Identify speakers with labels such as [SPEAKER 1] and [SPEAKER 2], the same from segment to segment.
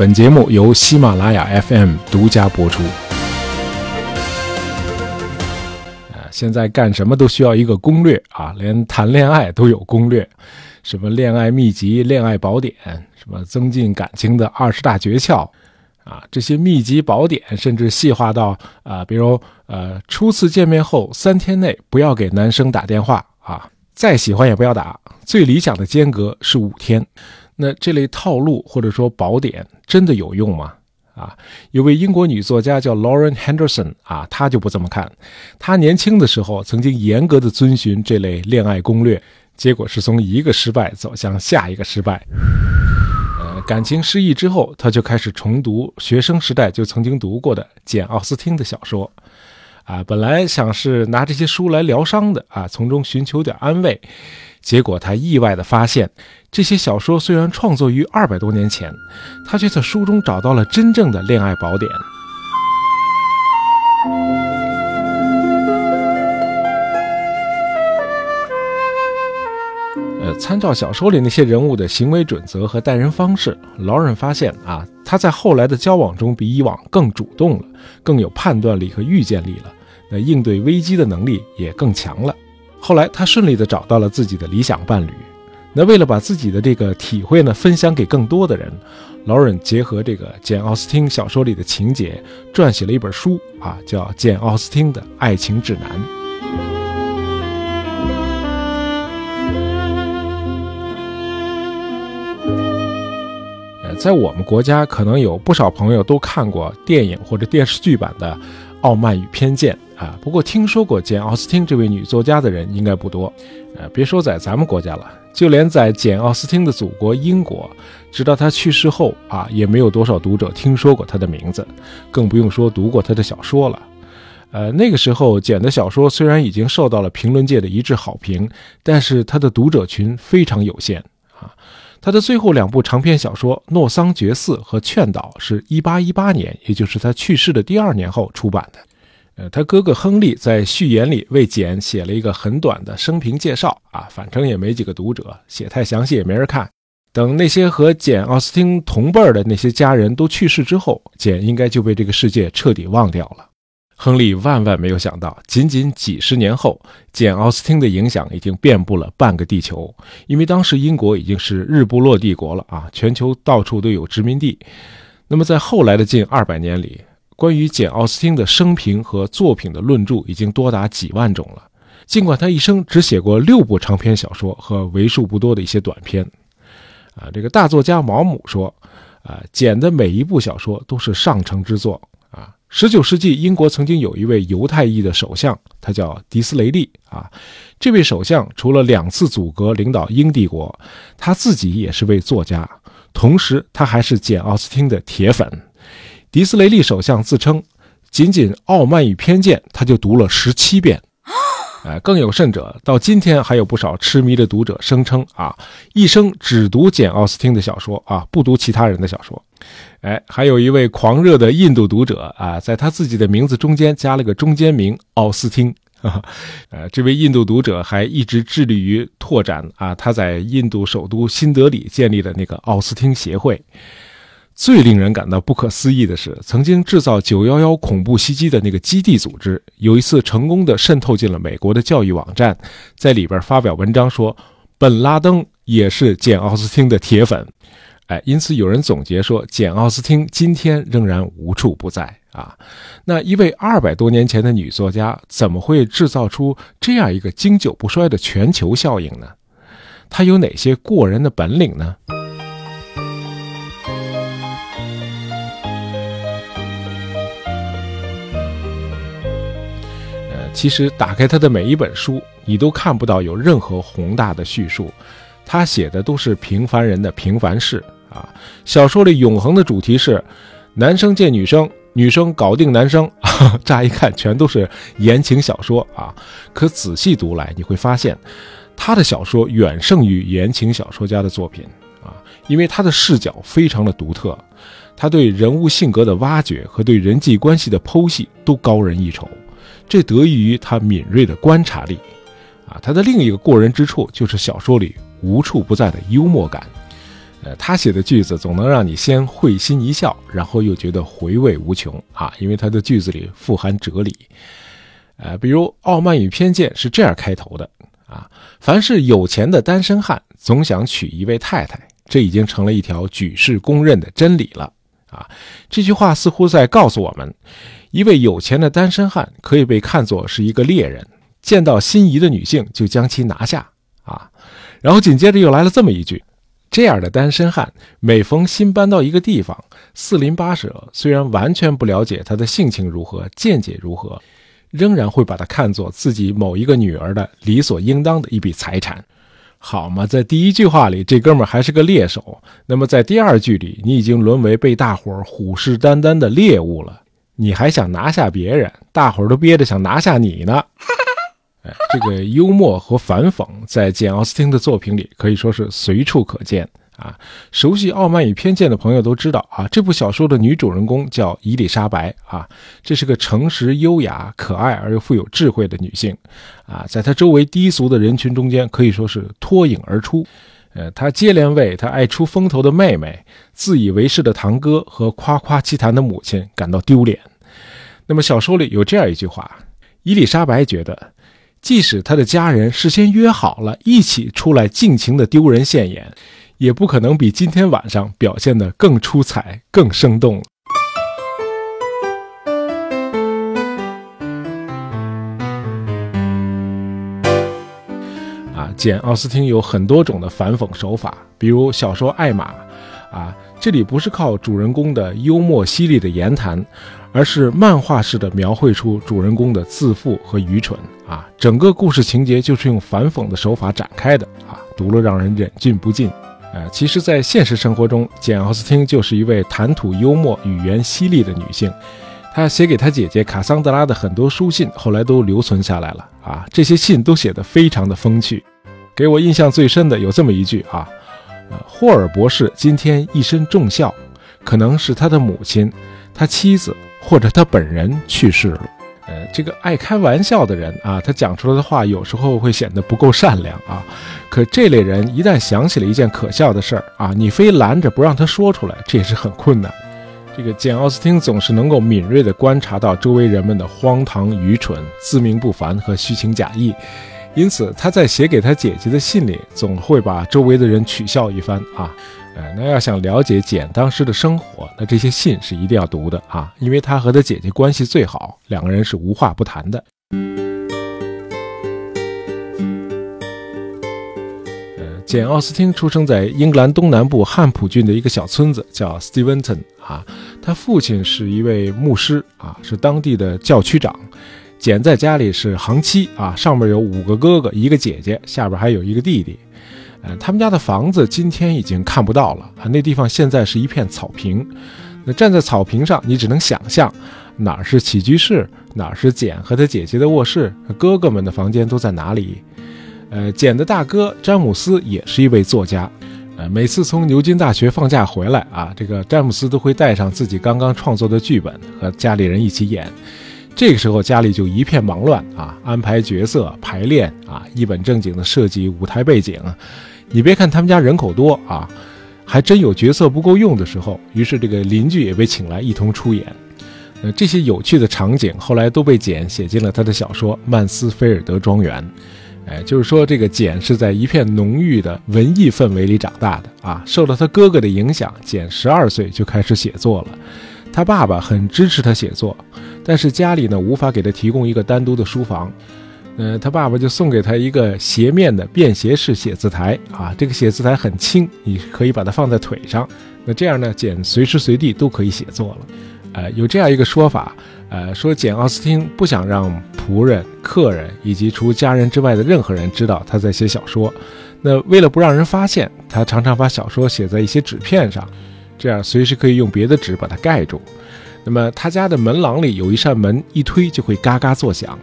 [SPEAKER 1] 本节目由喜马拉雅 FM 独家播出。啊，现在干什么都需要一个攻略啊，连谈恋爱都有攻略，什么恋爱秘籍、恋爱宝典，什么增进感情的二十大诀窍，啊，这些秘籍宝典甚至细化到啊，比如呃，初次见面后三天内不要给男生打电话啊，再喜欢也不要打，最理想的间隔是五天。那这类套路或者说宝典真的有用吗？啊，有位英国女作家叫 Lauren Henderson 啊，她就不这么看。她年轻的时候曾经严格的遵循这类恋爱攻略，结果是从一个失败走向下一个失败。呃，感情失意之后，她就开始重读学生时代就曾经读过的简·奥斯汀的小说。啊，本来想是拿这些书来疗伤的啊，从中寻求点安慰。结果他意外地发现，这些小说虽然创作于二百多年前，他却在书中找到了真正的恋爱宝典。呃，参照小说里那些人物的行为准则和待人方式，劳伦发现啊，他在后来的交往中比以往更主动了，更有判断力和预见力了，那应对危机的能力也更强了。后来，他顺利地找到了自己的理想伴侣。那为了把自己的这个体会呢分享给更多的人，劳伦结合这个简·奥斯汀小说里的情节，撰写了一本书啊，叫《简·奥斯汀的爱情指南》。在我们国家，可能有不少朋友都看过电影或者电视剧版的《傲慢与偏见》。啊，不过听说过简·奥斯汀这位女作家的人应该不多，呃，别说在咱们国家了，就连在简·奥斯汀的祖国英国，直到她去世后啊，也没有多少读者听说过她的名字，更不用说读过她的小说了。呃，那个时候简的小说虽然已经受到了评论界的一致好评，但是她的读者群非常有限啊。她的最后两部长篇小说《诺桑觉寺》和《劝导》是一八一八年，也就是她去世的第二年后出版的。呃，他哥哥亨利在序言里为简写了一个很短的生平介绍啊，反正也没几个读者，写太详细也没人看。等那些和简·奥斯汀同辈的那些家人都去世之后，简应该就被这个世界彻底忘掉了。亨利万万没有想到，仅仅几十年后，简·奥斯汀的影响已经遍布了半个地球，因为当时英国已经是日不落帝国了啊，全球到处都有殖民地。那么在后来的近二百年里，关于简·奥斯汀的生平和作品的论著已经多达几万种了。尽管他一生只写过六部长篇小说和为数不多的一些短篇，啊，这个大作家毛姆说，啊，简的每一部小说都是上乘之作。啊，十九世纪英国曾经有一位犹太裔的首相，他叫迪斯雷利。啊，这位首相除了两次阻隔领导英帝国，他自己也是位作家，同时他还是简·奥斯汀的铁粉。迪斯雷利首相自称，仅仅《傲慢与偏见》他就读了十七遍。哎，更有甚者，到今天还有不少痴迷的读者声称啊，一生只读简·奥斯汀的小说啊，不读其他人的小说。哎，还有一位狂热的印度读者啊，在他自己的名字中间加了个中间名奥斯汀。呃，这位印度读者还一直致力于拓展啊，他在印度首都新德里建立的那个奥斯汀协会。最令人感到不可思议的是，曾经制造九幺幺恐怖袭击的那个基地组织，有一次成功的渗透进了美国的教育网站，在里边发表文章说，本拉登也是简·奥斯汀的铁粉。哎，因此有人总结说，简·奥斯汀今天仍然无处不在啊。那一位二百多年前的女作家，怎么会制造出这样一个经久不衰的全球效应呢？她有哪些过人的本领呢？其实，打开他的每一本书，你都看不到有任何宏大的叙述，他写的都是平凡人的平凡事啊。小说里永恒的主题是，男生见女生，女生搞定男生。乍一看，全都是言情小说啊。可仔细读来，你会发现，他的小说远胜于言情小说家的作品啊，因为他的视角非常的独特，他对人物性格的挖掘和对人际关系的剖析都高人一筹。这得益于他敏锐的观察力，啊，他的另一个过人之处就是小说里无处不在的幽默感。呃，他写的句子总能让你先会心一笑，然后又觉得回味无穷啊，因为他的句子里富含哲理。呃，比如《傲慢与偏见》是这样开头的啊：凡是有钱的单身汉，总想娶一位太太，这已经成了一条举世公认的真理了啊。这句话似乎在告诉我们，一位有钱的单身汉可以被看作是一个猎人，见到心仪的女性就将其拿下啊。然后紧接着又来了这么一句。这样的单身汉，每逢新搬到一个地方，四邻八舍虽然完全不了解他的性情如何、见解如何，仍然会把他看作自己某一个女儿的理所应当的一笔财产，好嘛？在第一句话里，这哥们还是个猎手，那么在第二句里，你已经沦为被大伙儿虎视眈眈的猎物了，你还想拿下别人，大伙儿都憋着想拿下你呢。哎，这个幽默和反讽在简·奥斯汀的作品里可以说是随处可见啊。熟悉《傲慢与偏见》的朋友都知道啊，这部小说的女主人公叫伊丽莎白啊，这是个诚实、优雅、可爱而又富有智慧的女性啊，在她周围低俗的人群中间可以说是脱颖而出。呃，她接连为她爱出风头的妹妹、自以为是的堂哥和夸夸其谈的母亲感到丢脸。那么小说里有这样一句话：伊丽莎白觉得。即使她的家人事先约好了一起出来尽情的丢人现眼，也不可能比今天晚上表现的更出彩、更生动。啊，简·奥斯汀有很多种的反讽手法，比如小说《艾玛》，啊，这里不是靠主人公的幽默犀利的言谈。而是漫画式的描绘出主人公的自负和愚蠢啊，整个故事情节就是用反讽的手法展开的啊，读了让人忍俊不禁。呃，其实，在现实生活中，简·奥斯汀就是一位谈吐幽默、语言犀利的女性。她写给她姐姐卡桑德拉的很多书信，后来都留存下来了啊。这些信都写得非常的风趣。给我印象最深的有这么一句啊，呃，霍尔博士今天一身重孝，可能是他的母亲，他妻子。或者他本人去世了，呃，这个爱开玩笑的人啊，他讲出来的话有时候会显得不够善良啊。可这类人一旦想起了一件可笑的事儿啊，你非拦着不让他说出来，这也是很困难。这个简·奥斯汀总是能够敏锐地观察到周围人们的荒唐、愚蠢、自命不凡和虚情假意，因此他在写给他姐姐的信里，总会把周围的人取笑一番啊。呃，那要想了解简当时的生活，那这些信是一定要读的啊，因为他和他姐姐关系最好，两个人是无话不谈的。简奥斯汀出生在英格兰东南部汉普郡的一个小村子，叫 Steven 啊。他父亲是一位牧师啊，是当地的教区长。简在家里是行七啊，上面有五个哥哥，一个姐姐，下边还有一个弟弟。呃，他们家的房子今天已经看不到了啊，那地方现在是一片草坪。那站在草坪上，你只能想象哪儿是起居室，哪儿是简和他姐姐的卧室，哥哥们的房间都在哪里。呃，简的大哥詹姆斯也是一位作家，呃，每次从牛津大学放假回来啊，这个詹姆斯都会带上自己刚刚创作的剧本和家里人一起演。这个时候家里就一片忙乱啊，安排角色、排练啊，一本正经的设计舞台背景。你别看他们家人口多啊，还真有角色不够用的时候。于是这个邻居也被请来一同出演。呃，这些有趣的场景后来都被简写进了他的小说《曼斯菲尔德庄园》。哎，就是说这个简是在一片浓郁的文艺氛围里长大的啊。受了他哥哥的影响，简十二岁就开始写作了。他爸爸很支持他写作，但是家里呢无法给他提供一个单独的书房。呃，他爸爸就送给他一个斜面的便携式写字台啊，这个写字台很轻，你可以把它放在腿上。那这样呢，简随时随地都可以写作了。呃，有这样一个说法，呃，说简奥斯汀不想让仆人、客人以及除家人之外的任何人知道他在写小说。那为了不让人发现，他常常把小说写在一些纸片上，这样随时可以用别的纸把它盖住。那么他家的门廊里有一扇门，一推就会嘎嘎作响。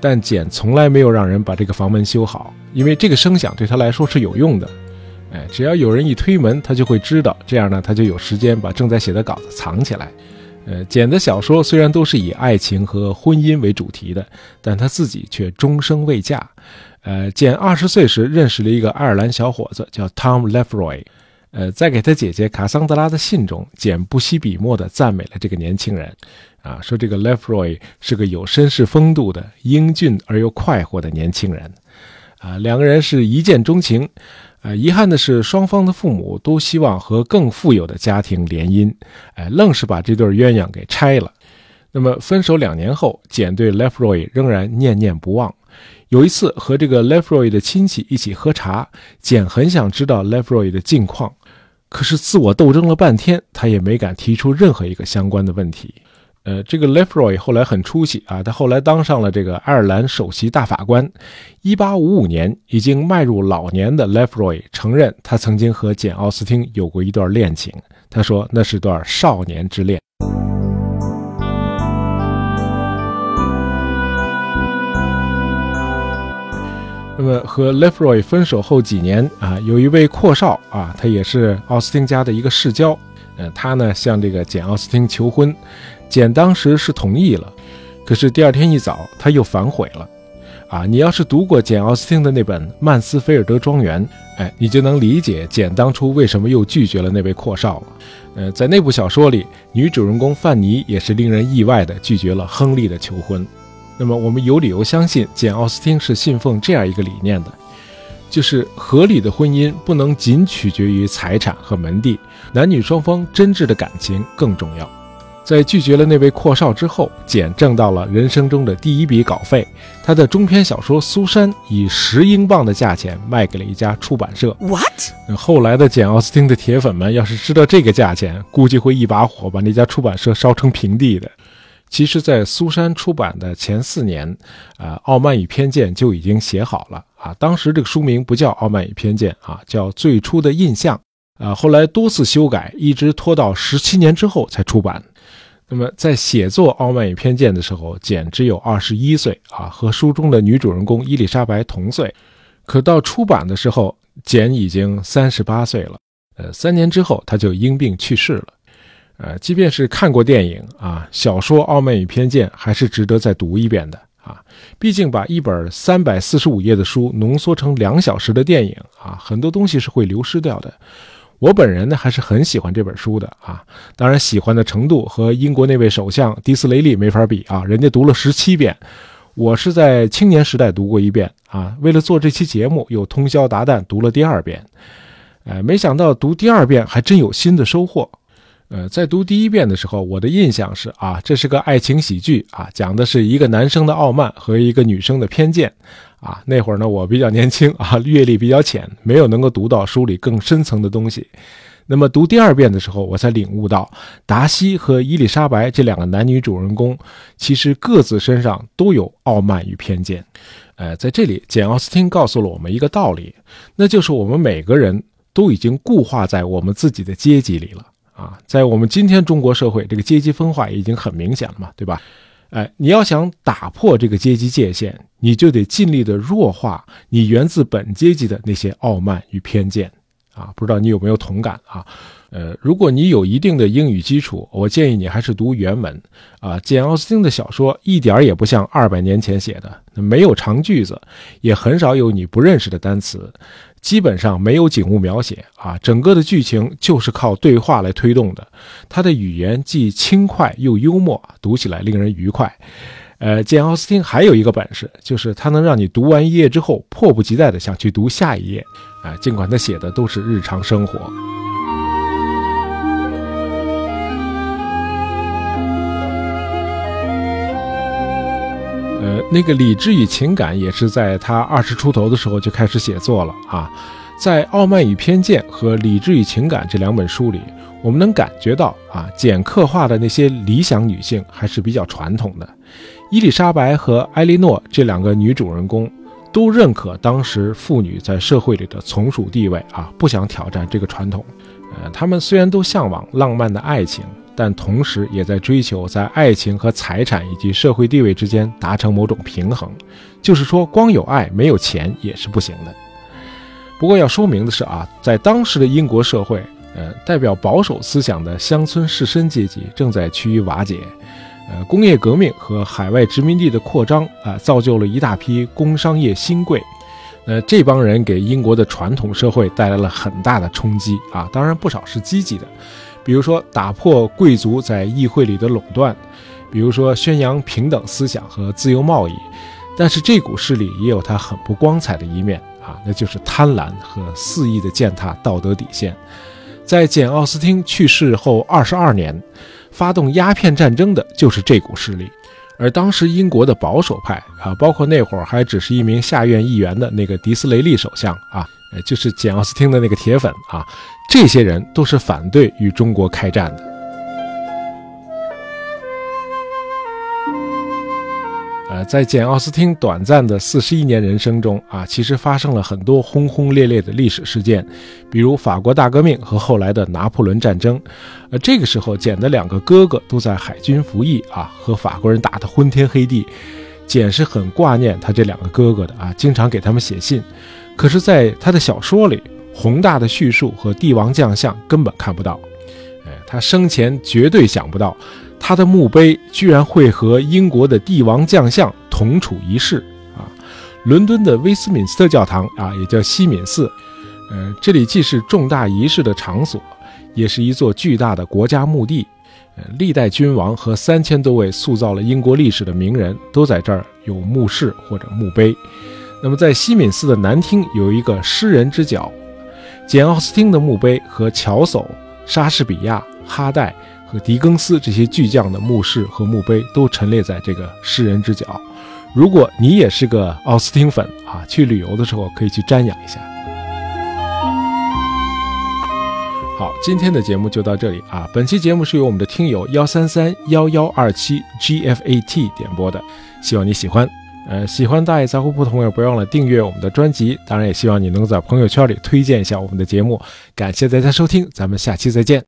[SPEAKER 1] 但简从来没有让人把这个房门修好，因为这个声响对他来说是有用的。哎，只要有人一推门，他就会知道，这样呢，他就有时间把正在写的稿子藏起来。呃，简的小说虽然都是以爱情和婚姻为主题的，但他自己却终生未嫁。呃，简二十岁时认识了一个爱尔兰小伙子，叫 Tom Lefroy。呃，在给他姐姐卡桑德拉的信中，简不惜笔墨地赞美了这个年轻人，啊，说这个 Lefroy 是个有绅士风度的英俊而又快活的年轻人，啊，两个人是一见钟情，呃，遗憾的是双方的父母都希望和更富有的家庭联姻，哎，愣是把这对鸳鸯给拆了。那么分手两年后，简对 Lefroy 仍然念念不忘。有一次和这个 Lefroy 的亲戚一起喝茶，简很想知道 Lefroy 的近况，可是自我斗争了半天，他也没敢提出任何一个相关的问题。呃，这个 Lefroy 后来很出息啊，他后来当上了这个爱尔兰首席大法官。1855年，已经迈入老年的 Lefroy 承认，他曾经和简·奥斯汀有过一段恋情。他说那是段少年之恋。那么和 Lefroy 分手后几年啊，有一位阔少啊，他也是奥斯汀家的一个世交，呃，他呢向这个简奥斯汀求婚，简当时是同意了，可是第二天一早他又反悔了，啊，你要是读过简奥斯汀的那本《曼斯菲尔德庄园》，哎，你就能理解简当初为什么又拒绝了那位阔少了。呃，在那部小说里，女主人公范妮也是令人意外的拒绝了亨利的求婚。那么，我们有理由相信，简·奥斯汀是信奉这样一个理念的，就是合理的婚姻不能仅取决于财产和门第，男女双方真挚的感情更重要。在拒绝了那位阔少之后，简挣到了人生中的第一笔稿费，他的中篇小说《苏珊》以十英镑的价钱卖给了一家出版社。
[SPEAKER 2] What？
[SPEAKER 1] 后来的简·奥斯汀的铁粉们要是知道这个价钱，估计会一把火把那家出版社烧成平地的。其实，在苏珊出版的前四年，啊，《傲慢与偏见》就已经写好了啊。当时这个书名不叫《傲慢与偏见》啊，叫《最初的印象》啊。后来多次修改，一直拖到十七年之后才出版。那么，在写作《傲慢与偏见》的时候，简只有二十一岁啊，和书中的女主人公伊丽莎白同岁。可到出版的时候，简已经三十八岁了。呃，三年之后，他就因病去世了。呃，即便是看过电影啊，小说《傲慢与偏见》还是值得再读一遍的啊。毕竟把一本三百四十五页的书浓缩成两小时的电影啊，很多东西是会流失掉的。我本人呢还是很喜欢这本书的啊，当然喜欢的程度和英国那位首相迪斯雷利没法比啊，人家读了十七遍，我是在青年时代读过一遍啊，为了做这期节目又通宵达旦读了第二遍，呃，没想到读第二遍还真有新的收获。呃，在读第一遍的时候，我的印象是啊，这是个爱情喜剧啊，讲的是一个男生的傲慢和一个女生的偏见，啊，那会儿呢我比较年轻啊，阅历比较浅，没有能够读到书里更深层的东西。那么读第二遍的时候，我才领悟到，达西和伊丽莎白这两个男女主人公，其实各自身上都有傲慢与偏见。呃，在这里，简奥斯汀告诉了我们一个道理，那就是我们每个人都已经固化在我们自己的阶级里了。啊，在我们今天中国社会，这个阶级分化已经很明显了嘛，对吧？哎，你要想打破这个阶级界限，你就得尽力的弱化你源自本阶级的那些傲慢与偏见。啊，不知道你有没有同感啊？呃，如果你有一定的英语基础，我建议你还是读原文。啊，简奥斯汀的小说一点也不像二百年前写的，没有长句子，也很少有你不认识的单词。基本上没有景物描写啊，整个的剧情就是靠对话来推动的。他的语言既轻快又幽默，读起来令人愉快。呃，简奥斯汀还有一个本事，就是他能让你读完一页之后，迫不及待的想去读下一页。啊，尽管他写的都是日常生活。呃，那个理智与情感也是在他二十出头的时候就开始写作了啊。在《傲慢与偏见》和《理智与情感》这两本书里，我们能感觉到啊，简刻画的那些理想女性还是比较传统的。伊丽莎白和埃莉诺这两个女主人公都认可当时妇女在社会里的从属地位啊，不想挑战这个传统。呃，她们虽然都向往浪漫的爱情。但同时也在追求在爱情和财产以及社会地位之间达成某种平衡，就是说，光有爱没有钱也是不行的。不过要说明的是啊，在当时的英国社会，呃，代表保守思想的乡村士绅阶级正在趋于瓦解，呃，工业革命和海外殖民地的扩张啊，造就了一大批工商业新贵。那这帮人给英国的传统社会带来了很大的冲击啊，当然不少是积极的，比如说打破贵族在议会里的垄断，比如说宣扬平等思想和自由贸易。但是这股势力也有它很不光彩的一面啊，那就是贪婪和肆意的践踏道德底线。在简·奥斯汀去世后二十二年，发动鸦片战争的就是这股势力。而当时英国的保守派啊，包括那会儿还只是一名下院议员的那个迪斯雷利首相啊，就是简·奥斯汀的那个铁粉啊，这些人都是反对与中国开战的。呃，在简·奥斯汀短暂的四十一年人生中啊，其实发生了很多轰轰烈烈的历史事件，比如法国大革命和后来的拿破仑战争。呃，这个时候，简的两个哥哥都在海军服役啊，和法国人打得昏天黑地。简是很挂念他这两个哥哥的啊，经常给他们写信。可是，在他的小说里，宏大的叙述和帝王将相根本看不到。哎，他生前绝对想不到。他的墓碑居然会和英国的帝王将相同处一室啊！伦敦的威斯敏斯特教堂啊，也叫西敏寺，呃，这里既是重大仪式的场所，也是一座巨大的国家墓地。呃，历代君王和三千多位塑造了英国历史的名人都在这儿有墓室或者墓碑。那么，在西敏寺的南厅有一个诗人之角，简·奥斯汀的墓碑和乔叟、莎士比亚、哈代。和狄更斯这些巨匠的墓室和墓碑都陈列在这个诗人之角。如果你也是个奥斯汀粉啊，去旅游的时候可以去瞻仰一下。好，今天的节目就到这里啊。本期节目是由我们的听友幺三三幺幺二七 GFAT 点播的，希望你喜欢。呃，喜欢大爷杂货铺的朋友，不要忘了订阅我们的专辑。当然，也希望你能在朋友圈里推荐一下我们的节目。感谢大家收听，咱们下期再见。